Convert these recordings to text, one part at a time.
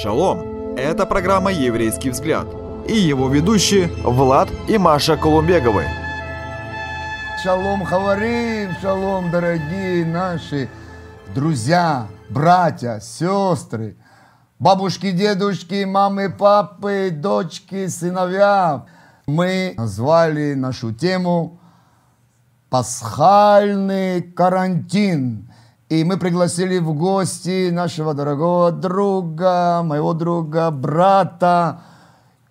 Шалом! Это программа «Еврейский взгляд» и его ведущие Влад и Маша Колумбеговы. Шалом, Хаварим, шалом, дорогие наши друзья, братья, сестры, бабушки, дедушки, мамы, папы, дочки, сыновья. Мы назвали нашу тему «Пасхальный карантин». И мы пригласили в гости нашего дорогого друга, моего друга, брата,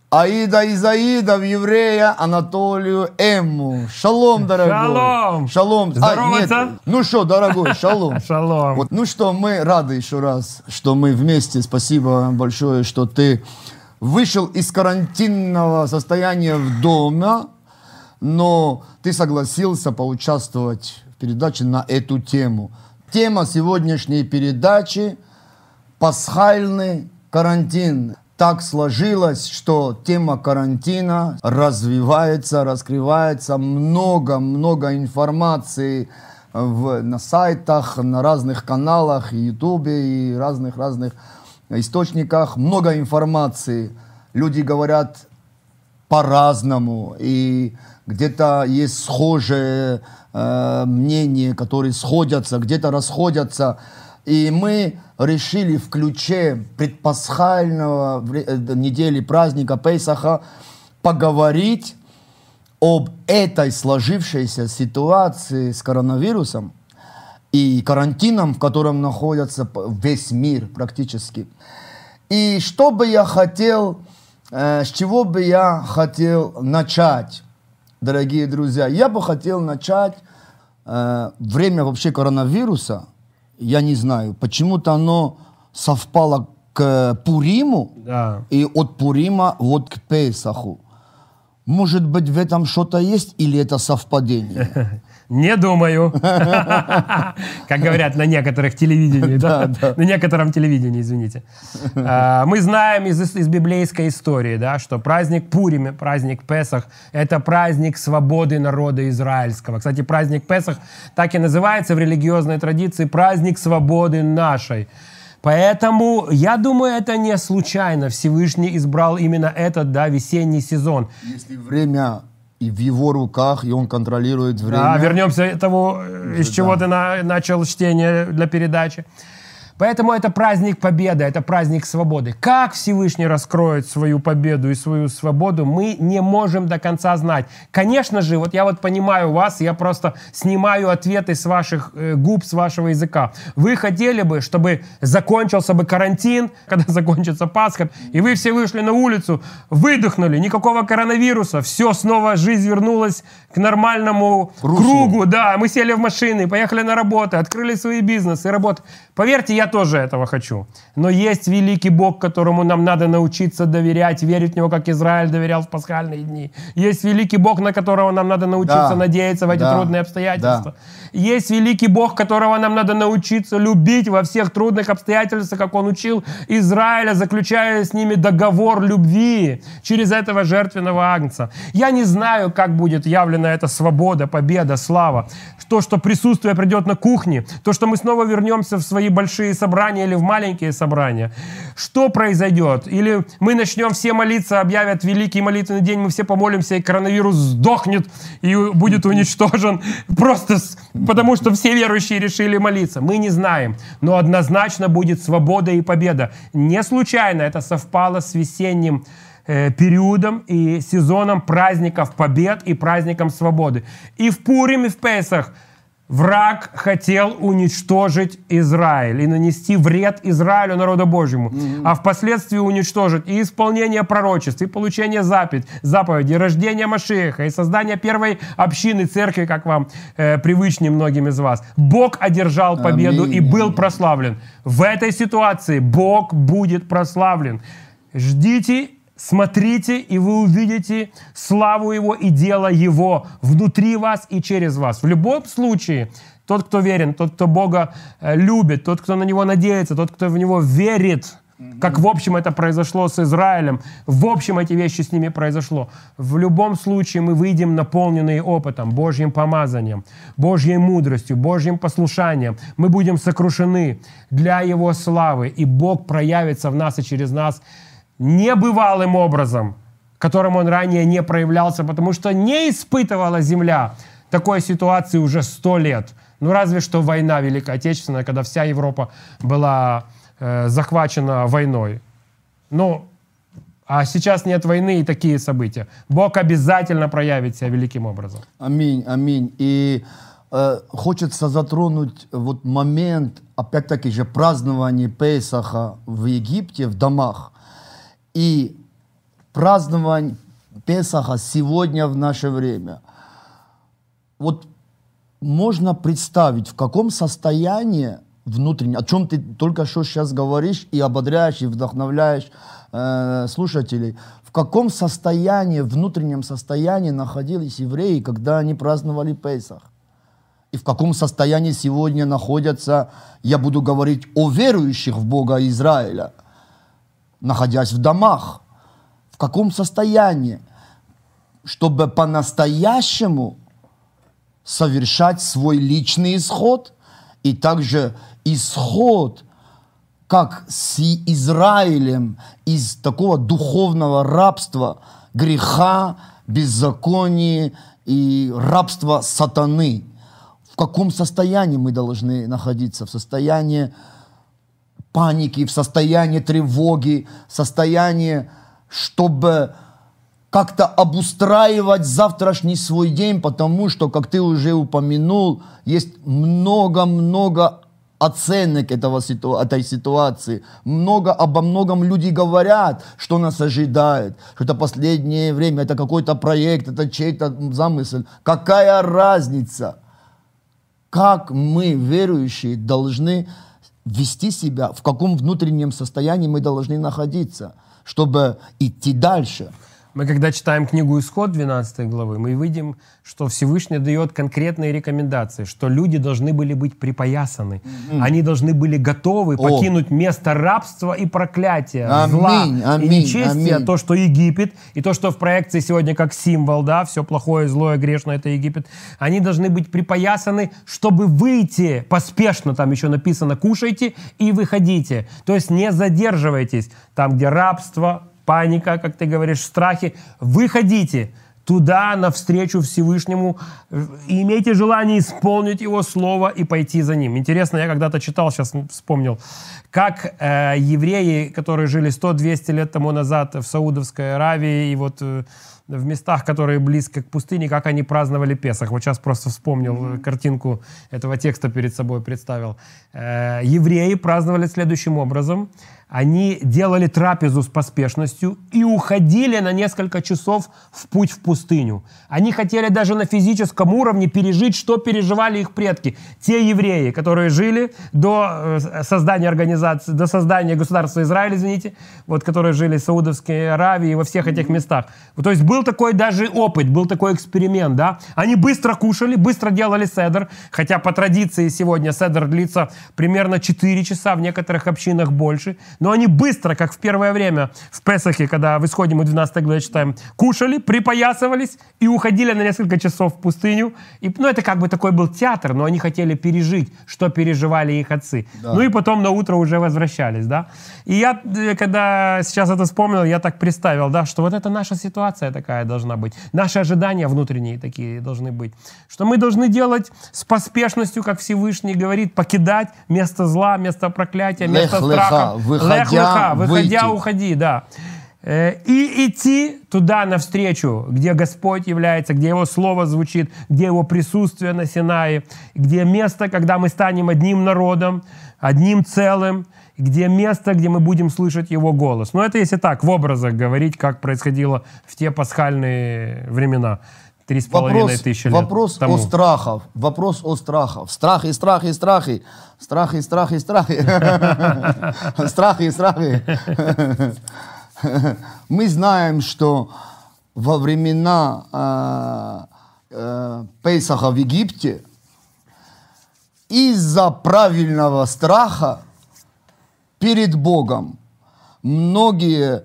Аида из Аида в еврея Анатолию Эмму. Шалом, дорогой. Шалом. Шалом. Здороваться? А, нет. Ну что, дорогой, шалом. Шалом. Вот, ну что, мы рады еще раз, что мы вместе. Спасибо большое, что ты вышел из карантинного состояния в доме, но ты согласился поучаствовать в передаче на эту тему. Тема сегодняшней передачи – пасхальный карантин. Так сложилось, что тема карантина развивается, раскрывается, много-много информации в, на сайтах, на разных каналах, и Ютубе, и разных-разных источниках. Много информации. Люди говорят по-разному, и где-то есть схожие э, мнения, которые сходятся, где-то расходятся. И мы решили в ключе предпасхального э, недели праздника Пейсаха поговорить об этой сложившейся ситуации с коронавирусом и карантином, в котором находится весь мир практически. И что бы я хотел, э, с чего бы я хотел начать, дорогие друзья? Я бы хотел начать э, время вообще коронавируса, я не знаю, почему-то оно совпало к Пуриму, Да. и от Пурима вот к Песаху. Может быть, в этом что-то есть или это совпадение? Не думаю. Как говорят на некоторых телевидении, да? На некотором телевидении, извините. А, Мы знаем из, из библейской истории, да, что праздник Пуриме, праздник Песах, это праздник свободы народа израильского. Кстати, праздник Песах так и называется в религиозной традиции праздник свободы нашей. Поэтому, я думаю, это не случайно. Всевышний избрал именно этот, да, весенний сезон. Если время и в его руках, и он контролирует время. Да, вернемся к тому, э, из чего ты на- начал чтение для передачи. Поэтому это праздник победы, это праздник свободы. Как Всевышний раскроет свою победу и свою свободу, мы не можем до конца знать. Конечно же, вот я вот понимаю вас, я просто снимаю ответы с ваших э, губ, с вашего языка. Вы хотели бы, чтобы закончился бы карантин, когда закончится Пасха, и вы все вышли на улицу, выдохнули, никакого коронавируса, все, снова жизнь вернулась к нормальному Руслу. кругу, да, мы сели в машины, поехали на работу, открыли свои бизнесы, работы. Поверьте, я тоже этого хочу. Но есть великий Бог, которому нам надо научиться доверять, верить в Него, как Израиль доверял в пасхальные дни. Есть великий Бог, на которого нам надо научиться Да. надеяться в эти Да. трудные обстоятельства. Да. Есть великий Бог, которого нам надо научиться любить во всех трудных обстоятельствах, как Он учил Израиля, заключая с ними договор любви через этого жертвенного агнца. Я не знаю, как будет явлена эта свобода, победа, слава. То, что присутствие придет на кухне, то, что мы снова вернемся в свои большие собрания или в маленькие собрания. Что произойдет? Или мы начнем все молиться, объявят великий молитвенный день, мы все помолимся, и коронавирус сдохнет и будет уничтожен. Просто потому, что все верующие решили молиться. Мы не знаем. Но однозначно будет свобода и победа. Не случайно это совпало с весенним э, периодом и сезоном праздников побед и праздником свободы. И в Пурим, и в Песах враг хотел уничтожить Израиль и нанести вред Израилю, народу Божьему, а впоследствии уничтожить и исполнение пророчеств, и получение запад, заповеди, рождение Машеха, и создание первой общины церкви, как вам э, привычнее многим из вас. Бог одержал победу и Аминь, был аминь. прославлен. В этой ситуации Бог будет прославлен. Ждите, смотрите, и вы увидите славу Его и дело Его внутри вас и через вас. В любом случае, тот, кто верен, тот, кто Бога э, любит, тот, кто на Него надеется, тот, кто в Него верит, Как в общем это произошло с Израилем, в общем эти вещи с ними произошло. В любом случае мы выйдем наполненные опытом, Божьим помазанием, Божьей мудростью, Божьим послушанием. Мы будем сокрушены для Его славы, и Бог проявится в нас и через нас небывалым образом, которым Он ранее не проявлялся, потому что не испытывала земля такой ситуации уже сто лет. Ну разве что война Великая Отечественная, когда вся Европа была э, захвачена войной. Ну, а сейчас нет войны и такие события. Бог обязательно проявит себя великим образом. Аминь, аминь. И э, хочется затронуть вот момент, опять-таки же, празднования Песаха в Египте, в домах. И празднование Песаха сегодня в наше время. Вот можно представить, в каком состоянии внутренне, о чем ты только что сейчас говоришь и ободряешь, и вдохновляешь э, слушателей, в каком состоянии, внутреннем состоянии находились евреи, когда они праздновали Песах. И в каком состоянии сегодня находятся, я буду говорить о верующих в Бога Израиля, находясь в домах. В каком состоянии, чтобы по-настоящему совершать свой личный исход и также исход, как с Израилем из такого духовного рабства, греха, беззакония и рабства сатаны. В каком состоянии мы должны находиться? В состоянии паники, в состоянии тревоги, в состоянии, чтобы как-то обустраивать завтрашний свой день, потому что, как ты уже упомянул, есть много-много оценок этого, этой ситуации. Много, обо многом люди говорят, что нас ожидает, что это последнее время, это какой-то проект, это чей-то замысел. Какая разница? Как мы, верующие, должны вести себя, в каком внутреннем состоянии мы должны находиться, чтобы идти дальше. Мы когда читаем книгу «Исход» 12 главы, мы видим, что Всевышний дает конкретные рекомендации, что люди должны были быть припоясаны. Mm-hmm. Они должны были готовы О. покинуть место рабства и проклятия, аминь, зла аминь, и нечестия, аминь. то, что Египет, и то, что в проекции сегодня как символ, да, все плохое, злое, грешное — это Египет. Они должны быть припоясаны, чтобы выйти поспешно, там еще написано «кушайте и выходите». То есть не задерживайтесь там, где рабство, паника, как ты говоришь, страхи, выходите туда, навстречу Всевышнему, и имейте желание исполнить Его Слово и пойти за Ним. Интересно, я когда-то читал, сейчас вспомнил, как э, евреи, которые жили 100-200 лет тому назад в Саудовской Аравии, и вот э, в местах, которые близко к пустыне, как они праздновали Песах. Вот сейчас просто вспомнил mm-hmm. картинку этого текста перед собой представил. Э, евреи праздновали следующим образом – они делали трапезу с поспешностью и уходили на несколько часов в путь в пустыню. Они хотели даже на физическом уровне пережить, что переживали их предки. Те евреи, которые жили до э, создания организации, до создания государства Израиль, извините, вот, которые жили в Саудовской Аравии и во всех этих местах. То есть был такой даже опыт, был такой эксперимент, да. Они быстро кушали, быстро делали седр, хотя по традиции сегодня седр длится примерно 4 часа, в некоторых общинах больше. Но они быстро, как в первое время в Песахе, когда в исходе мы 12 главе читаем, кушали, припоясывались и уходили на несколько часов в пустыню. И, ну, это как бы такой был театр, но они хотели пережить, что переживали их отцы. Да. Ну и потом на утро уже возвращались, да. И я, э, когда сейчас это вспомнил, я так представил, да, что вот это наша ситуация такая должна быть. Наши ожидания внутренние такие должны быть. Что мы должны делать с поспешностью, как Всевышний говорит, покидать место зла, место проклятия, место страха выходя, выходя, выйти. уходи, да. Э, и идти туда навстречу, где Господь является, где Его Слово звучит, где Его присутствие на Синае, где место, когда мы станем одним народом, одним целым, где место, где мы будем слышать Его голос. Но это если так, в образах говорить, как происходило в те пасхальные времена. Три с половиной тысячи лет Вопрос тому. о страхах. Вопрос о страхах. Страхи, страхи, страхи. Страхи, страхи, страхи. Страхи, страхи. Мы знаем, что во времена э, э, Пейсаха в Египте из-за правильного страха перед Богом многие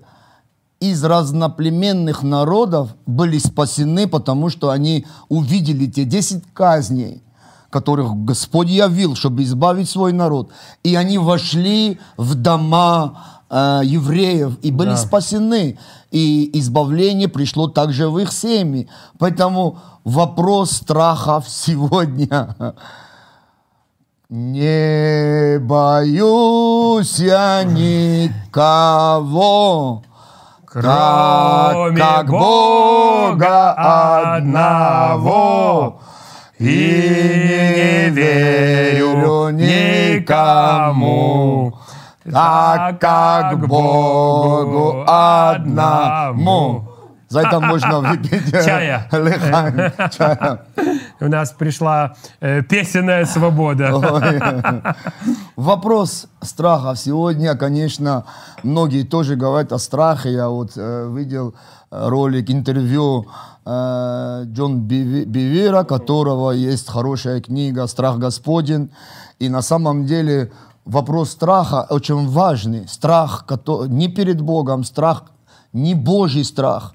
из разноплеменных народов были спасены, потому что они увидели те 10 казней, которых Господь явил, чтобы избавить свой народ. И они вошли в дома э, евреев и были Да. спасены. И избавление пришло также в их семьи. Поэтому вопрос страхов сегодня. Не боюсь я никого, Кроме как Бога одного, и не верю никому, так как Богу одному. За это можно выпить Чая. лихань, чая. У нас пришла э, песенная свобода. Вопрос страхов. Сегодня, конечно, многие тоже говорят о страхе. Я вот э, видел э, ролик, интервью э, Джон Биви- Бивера, которого есть хорошая книга «Страх Господень». И на самом деле вопрос страха очень важный. Страх не перед Богом, страх не Божий страх,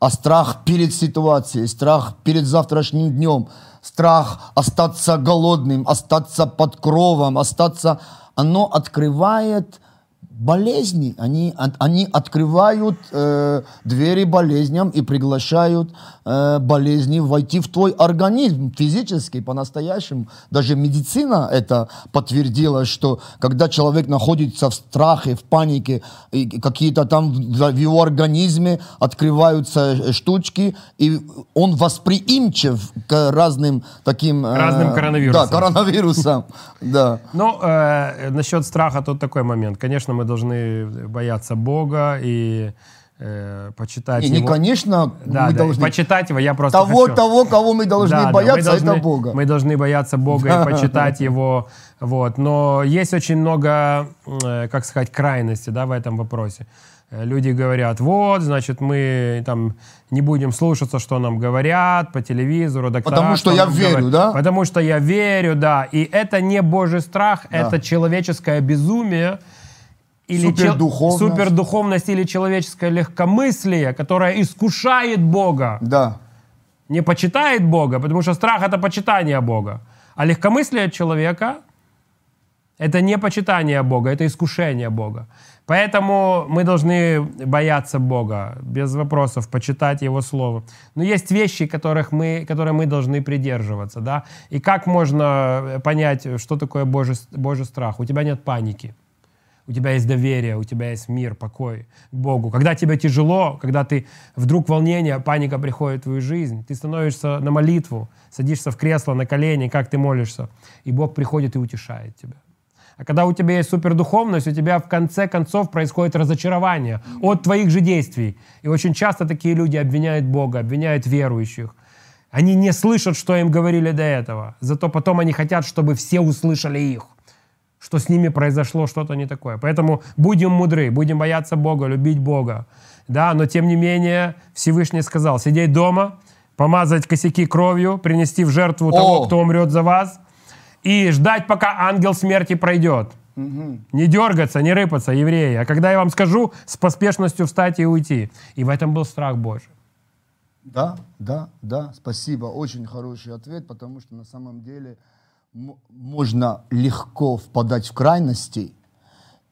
а страх перед ситуацией, страх перед завтрашним днем, страх остаться голодным, остаться под кровом, остаться... Оно открывает болезни, они, они открывают э, двери болезням и приглашают э, болезни войти в твой организм физически, по-настоящему. Даже медицина это подтвердила, что когда человек находится в страхе, в панике, и какие-то там в в его организме открываются э, штучки, и он восприимчив к разным таким... э, Разным коронавирусам. Да, коронавирусам, да. Ну, э, насчет страха тут такой момент. Конечно, мы должны бояться Бога и э, почитать Не, не, его. конечно, Да, мы да, должны... почитать его. Я просто Того, хочу. того, кого мы должны Да, да, бояться, мы должны, это Бога. Мы должны бояться Бога и почитать Его. Вот. Но есть очень много, э, как сказать, крайностей да, в этом вопросе. Э, Люди говорят, вот, значит, мы там не будем слушаться, что нам говорят по телевизору, доктора, Потому что я нам верю, говорят. да? Потому что я верю, да. И это не Божий страх, это человеческое безумие. Или чел- Супердуховность. супердуховность или человеческое легкомыслие, которое искушает Бога Да. не почитает Бога, потому что страх это почитание Бога. А легкомыслие человека это не почитание Бога, это искушение Бога. Поэтому мы должны бояться Бога, без вопросов, почитать Его Слово. Но есть вещи, которых мы, которые мы должны придерживаться. Да? И как можно понять, что такое Божий, Божий страх? У тебя нет паники. У тебя есть доверие, у тебя есть мир, покой к Богу. Когда тебе тяжело, когда ты вдруг волнение, паника приходит в твою жизнь, ты становишься на молитву, садишься в кресло, на колени, как ты молишься, и Бог приходит и утешает тебя. А когда у тебя есть супердуховность, у тебя в конце концов происходит разочарование от твоих же действий. И очень часто такие люди обвиняют Бога, обвиняют верующих. Они не слышат, что им говорили до этого. Зато потом они хотят, чтобы все услышали их что с ними произошло что-то не такое. Поэтому будем мудры, будем бояться Бога, любить Бога. Да, но тем не менее Всевышний сказал, сидеть дома, помазать косяки кровью, принести в жертву того, О! кто умрет за вас, и ждать, пока ангел смерти пройдет. Не дергаться, не рыпаться, евреи. А когда я вам скажу, с поспешностью встать и уйти. И в этом был страх Божий. Да, да, да, спасибо. Очень хороший ответ, потому что на самом деле можно легко впадать в крайности,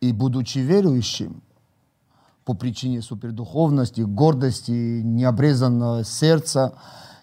и будучи верующим, по причине супердуховности, гордости, необрезанного сердца,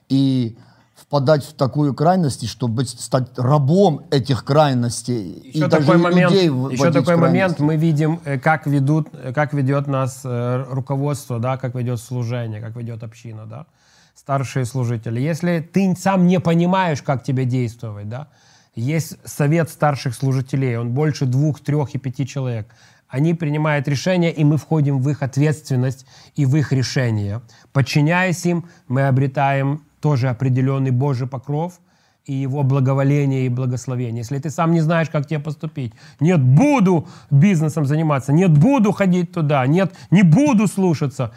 и впадать в такую крайность, чтобы стать рабом этих крайностей. Еще и такой момент, еще такой момент, мы видим, э, как ведут, э, как ведет нас э, руководство, да, как ведет служение, как ведет община, да, старшие служители. Если ты сам не понимаешь, как тебе действовать, да, есть совет старших служителей, он больше двух, трех и пяти человек. Они принимают решения, и мы входим в их ответственность и в их решения. Подчиняясь им, мы обретаем тоже определенный Божий покров, и его благоволение и благословение. Если ты сам не знаешь, как тебе поступить, нет, буду бизнесом заниматься, нет, буду ходить туда, нет, не буду слушаться,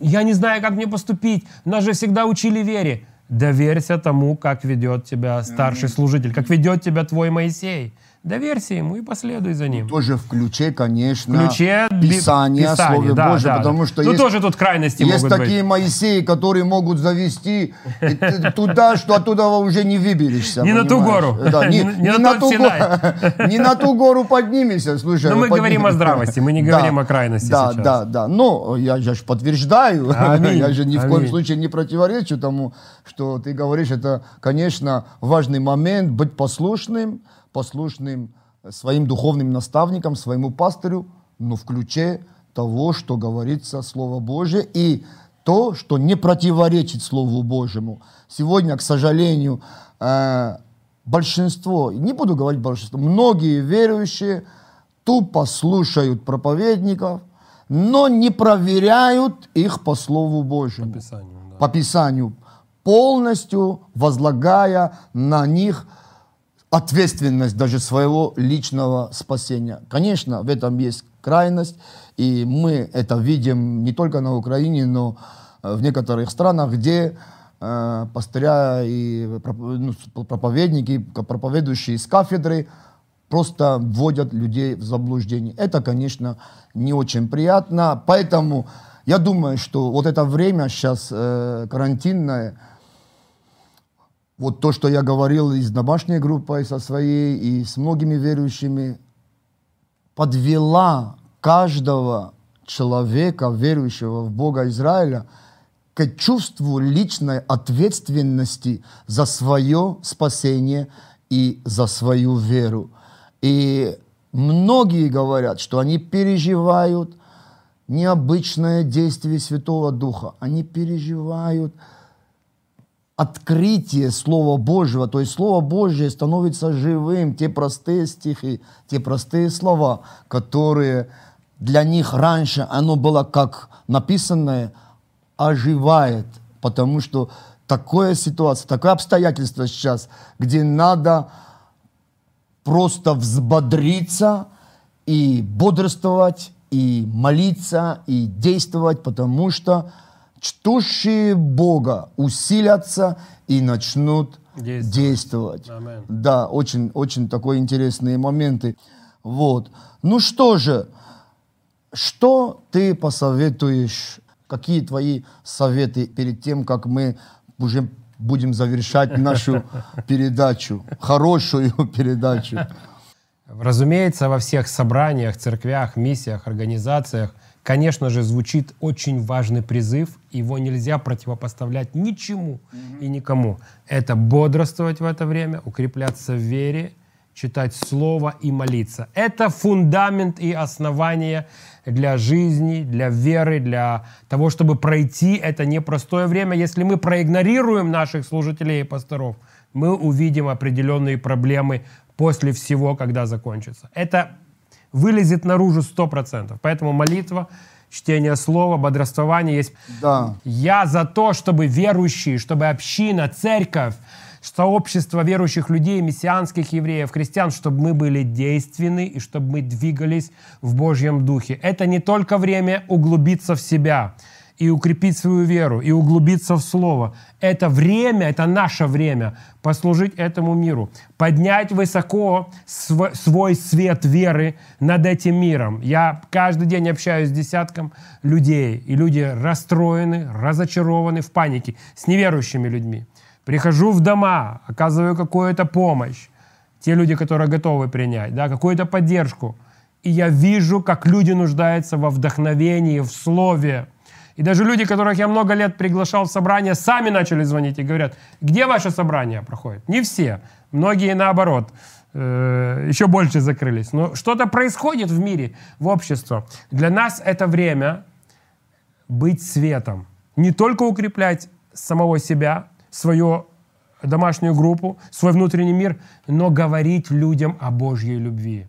я не знаю, как мне поступить, нас же всегда учили вере. Доверься тому, как ведет тебя старший служитель, как ведет тебя твой Моисей. Доверься ему и последуй за ним. Тоже в ключе, конечно, ключе Писания, Писания, Слове да, Божьем, да, потому да. что Ну, есть, тоже тут крайности есть такие быть. Моисеи, которые могут завести туда, что оттуда уже не выберешься. Не на ту гору. Не, на ту Синай. го- не на ту гору поднимешься, слушай. Но мы говорим о здравости, мы не говорим о крайности Да, да, да. Но я же подтверждаю, я же ни в коем случае не противоречу тому, что ты говоришь. Это, конечно, важный момент быть послушным, послушным своим духовным наставникам, своему пастырю, но в ключе того, что говорится Слово Божие, и то, что не противоречит Слову Божьему. Сегодня, к сожалению, э, большинство, не буду говорить большинство, многие верующие тупо слушают проповедников, но не проверяют их по Слову Божьему Писанию, да. по Писанию, полностью возлагая на них ответственность даже своего личного спасения. Конечно, в этом есть крайность, и мы это видим не только на Украине, но э, в некоторых странах, где э, пастыря и ну, проповедники, проповедующие с кафедры просто вводят людей в заблуждение. Это, конечно, не очень приятно, поэтому я думаю, что вот это время сейчас э, карантинное, вот то, что я говорил и с домашней группой со своей, и с многими верующими, подвела каждого человека, верующего в Бога Израиля, к чувству личной ответственности за свое спасение и за свою веру. И многие говорят, что они переживают необычное действие Святого Духа. Они переживают открытие Слова Божьего, то есть Слово Божье становится живым, те простые стихи, те простые слова, которые для них раньше оно было как написанное, оживает, потому что такая ситуация, такое обстоятельство сейчас, где надо просто взбодриться и бодрствовать, и молиться, и действовать, потому что чтущие Бога усилятся и начнут Действовать. действовать. Да, очень, очень такой интересные моменты. Вот. Ну что же, что ты посоветуешь? Какие твои советы перед тем, как мы уже будем завершать нашу передачу, хорошую передачу? Разумеется, во всех собраниях, церквях, миссиях, организациях, конечно же, звучит очень важный призыв. Его нельзя противопоставлять ничему и никому. Это бодрствовать в это время, укрепляться в вере, читать Слово и молиться. Это фундамент и основание для жизни, для веры, для того, чтобы пройти это непростое время. Если мы проигнорируем наших служителей и пасторов, мы увидим определенные проблемы после всего, когда закончится. Это вылезет наружу 100%. Поэтому молитва, чтение слова, бодрствование есть. Да. Я за то, чтобы верующие, чтобы община, церковь, сообщество верующих людей, мессианских евреев, христиан, чтобы мы были действенны и чтобы мы двигались в Божьем Духе. Это не только время углубиться в себя и укрепить свою веру, и углубиться в Слово. Это время, это наше время послужить этому миру, поднять высоко св- свой свет веры над этим миром. Я каждый день общаюсь с десятком людей, и люди расстроены, разочарованы, в панике, с неверующими людьми. Прихожу в дома, оказываю какую-то помощь, те люди, которые готовы принять, да, какую-то поддержку. И я вижу, как люди нуждаются во вдохновении, в слове. И даже люди, которых я много лет приглашал в собрание, сами начали звонить и говорят, где ваше собрание проходит? Не все. Многие наоборот э, еще больше закрылись. Но что-то происходит в мире, в обществе. Для нас это время быть светом. Не только укреплять самого себя, свою домашнюю группу, свой внутренний мир, но говорить людям о Божьей любви.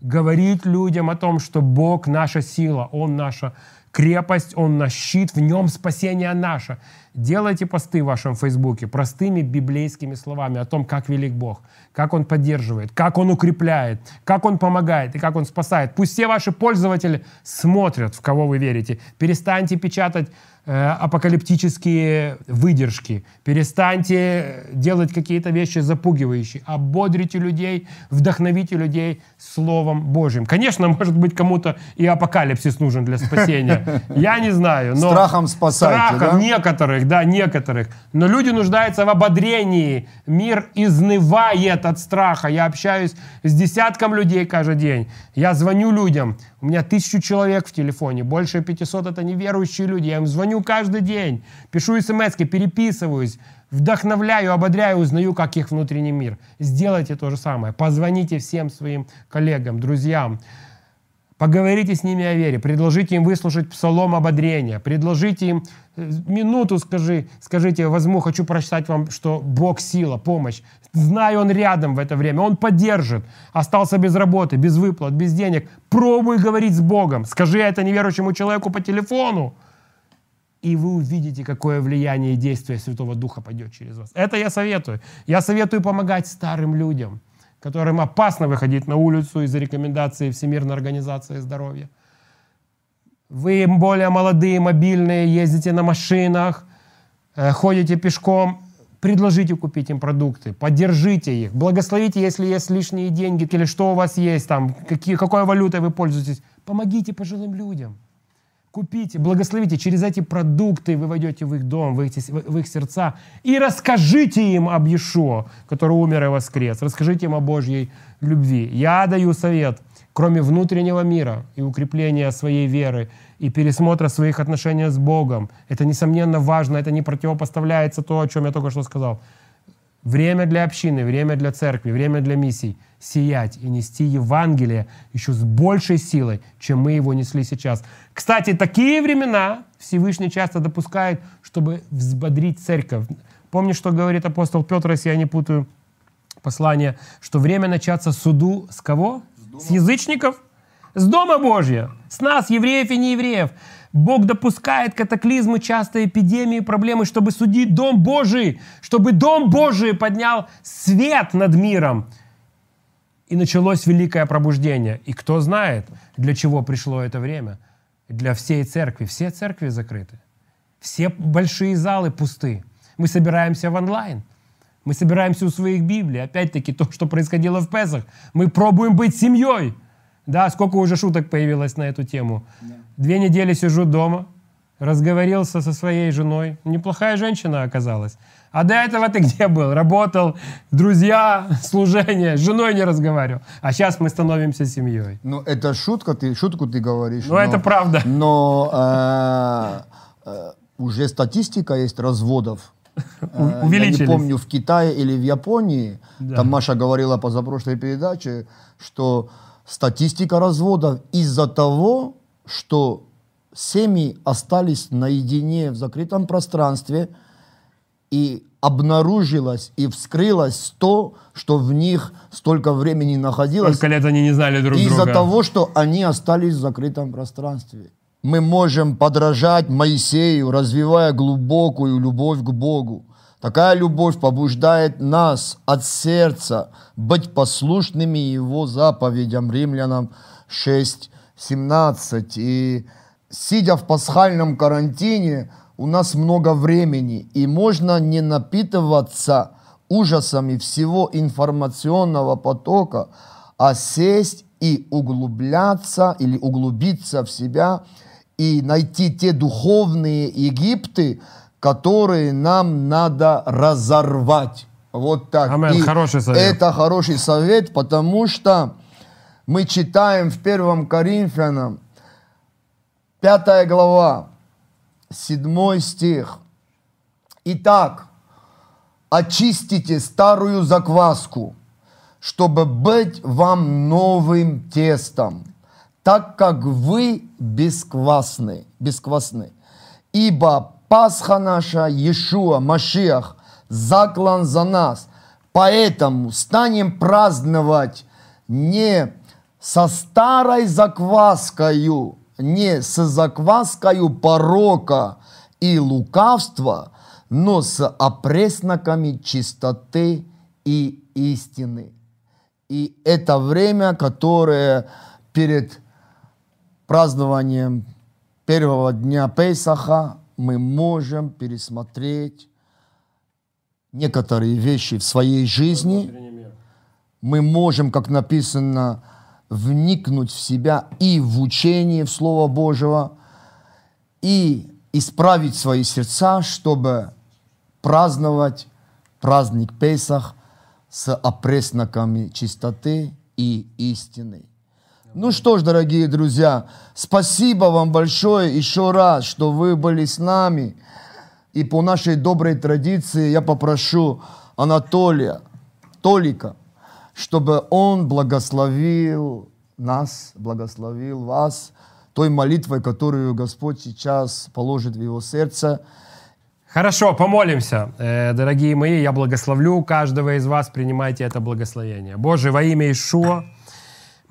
Говорить людям о том, что Бог наша сила, Он наша крепость, Он наш щит, в Нем спасение наше. Делайте посты в вашем Фейсбуке простыми библейскими словами о том, как велик Бог, как Он поддерживает, как Он укрепляет, как Он помогает и как Он спасает. Пусть все ваши пользователи смотрят, в кого вы верите. Перестаньте печатать апокалиптические выдержки. Перестаньте делать какие-то вещи запугивающие. Ободрите людей, вдохновите людей Словом Божьим. Конечно, может быть, кому-то и апокалипсис нужен для спасения. Я не знаю. Но Страхом спасайте, Страхом да? некоторых, да, некоторых. Но люди нуждаются в ободрении. Мир изнывает от страха. Я общаюсь с десятком людей каждый день. Я звоню людям. У меня тысячу человек в телефоне. Больше 500 это неверующие люди. Я им звоню каждый день. Пишу смс переписываюсь. Вдохновляю, ободряю, узнаю, как их внутренний мир. Сделайте то же самое. Позвоните всем своим коллегам, друзьям. Поговорите с ними о вере, предложите им выслушать псалом ободрения, предложите им э, минуту, скажи, скажите, возьму, хочу прочитать вам, что Бог сила, помощь. Знаю, Он рядом в это время, Он поддержит. Остался без работы, без выплат, без денег. Пробуй говорить с Богом. Скажи это неверующему человеку по телефону. И вы увидите, какое влияние и действие Святого Духа пойдет через вас. Это я советую. Я советую помогать старым людям – которым опасно выходить на улицу из-за рекомендаций Всемирной организации здоровья. Вы более молодые, мобильные, ездите на машинах, э, ходите пешком, предложите купить им продукты, поддержите их, благословите, если есть лишние деньги или что у вас есть, там, какие, какой валютой вы пользуетесь. Помогите пожилым людям. Купите, благословите. Через эти продукты вы войдете в их дом, в их, в их сердца. И расскажите им об Иешуа, который умер и воскрес. Расскажите им о Божьей любви. Я даю совет, кроме внутреннего мира и укрепления своей веры, и пересмотра своих отношений с Богом. Это, несомненно, важно, это не противопоставляется то, о чем я только что сказал. Время для общины, время для церкви, время для миссий. Сиять и нести Евангелие еще с большей силой, чем мы его несли сейчас. Кстати, такие времена Всевышний часто допускает, чтобы взбодрить церковь. Помни, что говорит апостол Петр, если я не путаю послание, что время начаться суду с кого? С, с язычников? С Дома Божьего. С нас, евреев и неевреев. Бог допускает катаклизмы, часто эпидемии, проблемы, чтобы судить Дом Божий, чтобы Дом Божий поднял свет над миром. И началось великое пробуждение. И кто знает, для чего пришло это время? Для всей церкви. Все церкви закрыты. Все большие залы пусты. Мы собираемся в онлайн. Мы собираемся у своих Библий. Опять-таки то, что происходило в Песах. Мы пробуем быть семьей. Да, сколько уже шуток появилось на эту тему. Да. Две недели сижу дома, разговорился со своей женой. Неплохая женщина оказалась. А до этого ты где был? Работал, друзья, служение, с женой не разговаривал. А сейчас мы становимся семьей. Ну, это шутка, ты, шутку ты говоришь. Ну, это правда. Но э, э, уже статистика есть разводов. Увеличились. Я не помню, в Китае или в Японии, да. там Маша говорила позапрошлой передаче, что статистика разводов из-за того, что семьи остались наедине в закрытом пространстве, и обнаружилось и вскрылось то, что в них столько времени находилось. Сколько лет они не знали друг из-за друга. Из-за того, что они остались в закрытом пространстве. Мы можем подражать Моисею, развивая глубокую любовь к Богу. Такая любовь побуждает нас от сердца быть послушными Его заповедям, римлянам 6, 17. И сидя в пасхальном карантине, у нас много времени, и можно не напитываться ужасами всего информационного потока, а сесть и углубляться или углубиться в себя и найти те духовные Египты, которые нам надо разорвать. Вот так. Амен. Хороший совет. Это хороший совет, потому что мы читаем в первом Коринфянам, пятая глава, седьмой стих. Итак, очистите старую закваску, чтобы быть вам новым тестом, так как вы бесквасны, бесквасны. Ибо Пасха наша, Иешуа, Машиах, заклан за нас. Поэтому станем праздновать не со старой закваскою, не с закваскою порока и лукавства, но с опресноками чистоты и истины. И это время, которое перед празднованием первого дня Пейсаха мы можем пересмотреть некоторые вещи в своей жизни. Мы можем, как написано, вникнуть в себя и в учение, в Слово Божьего, и исправить свои сердца, чтобы праздновать праздник Песах с опресноками чистоты и истины. Ну что ж, дорогие друзья, спасибо вам большое еще раз, что вы были с нами. И по нашей доброй традиции я попрошу Анатолия, Толика, чтобы он благословил нас, благословил вас той молитвой, которую Господь сейчас положит в его сердце. Хорошо, помолимся. Э, дорогие мои, я благословлю каждого из вас, принимайте это благословение. Боже, во имя Ишуа,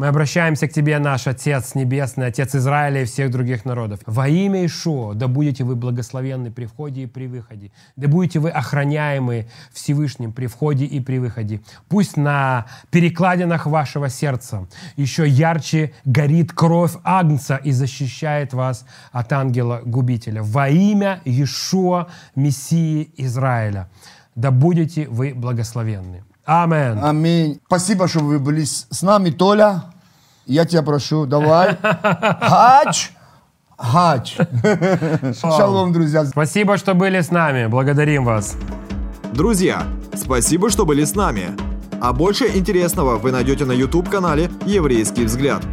мы обращаемся к Тебе, наш Отец Небесный, Отец Израиля и всех других народов. Во имя Ишуа, да будете вы благословенны при входе и при выходе. Да будете вы охраняемы Всевышним при входе и при выходе. Пусть на перекладинах вашего сердца еще ярче горит кровь Агнца и защищает вас от ангела-губителя. Во имя Ишуа, Мессии Израиля. Да будете вы благословенны. Аминь. Аминь. Спасибо, что вы были с с нами, Толя. Я тебя прошу, давай. Хач. Хач. Шалом, друзья. Спасибо, что были с нами. Благодарим вас. Друзья, спасибо, что были с нами. А больше интересного вы найдете на YouTube-канале «Еврейский взгляд».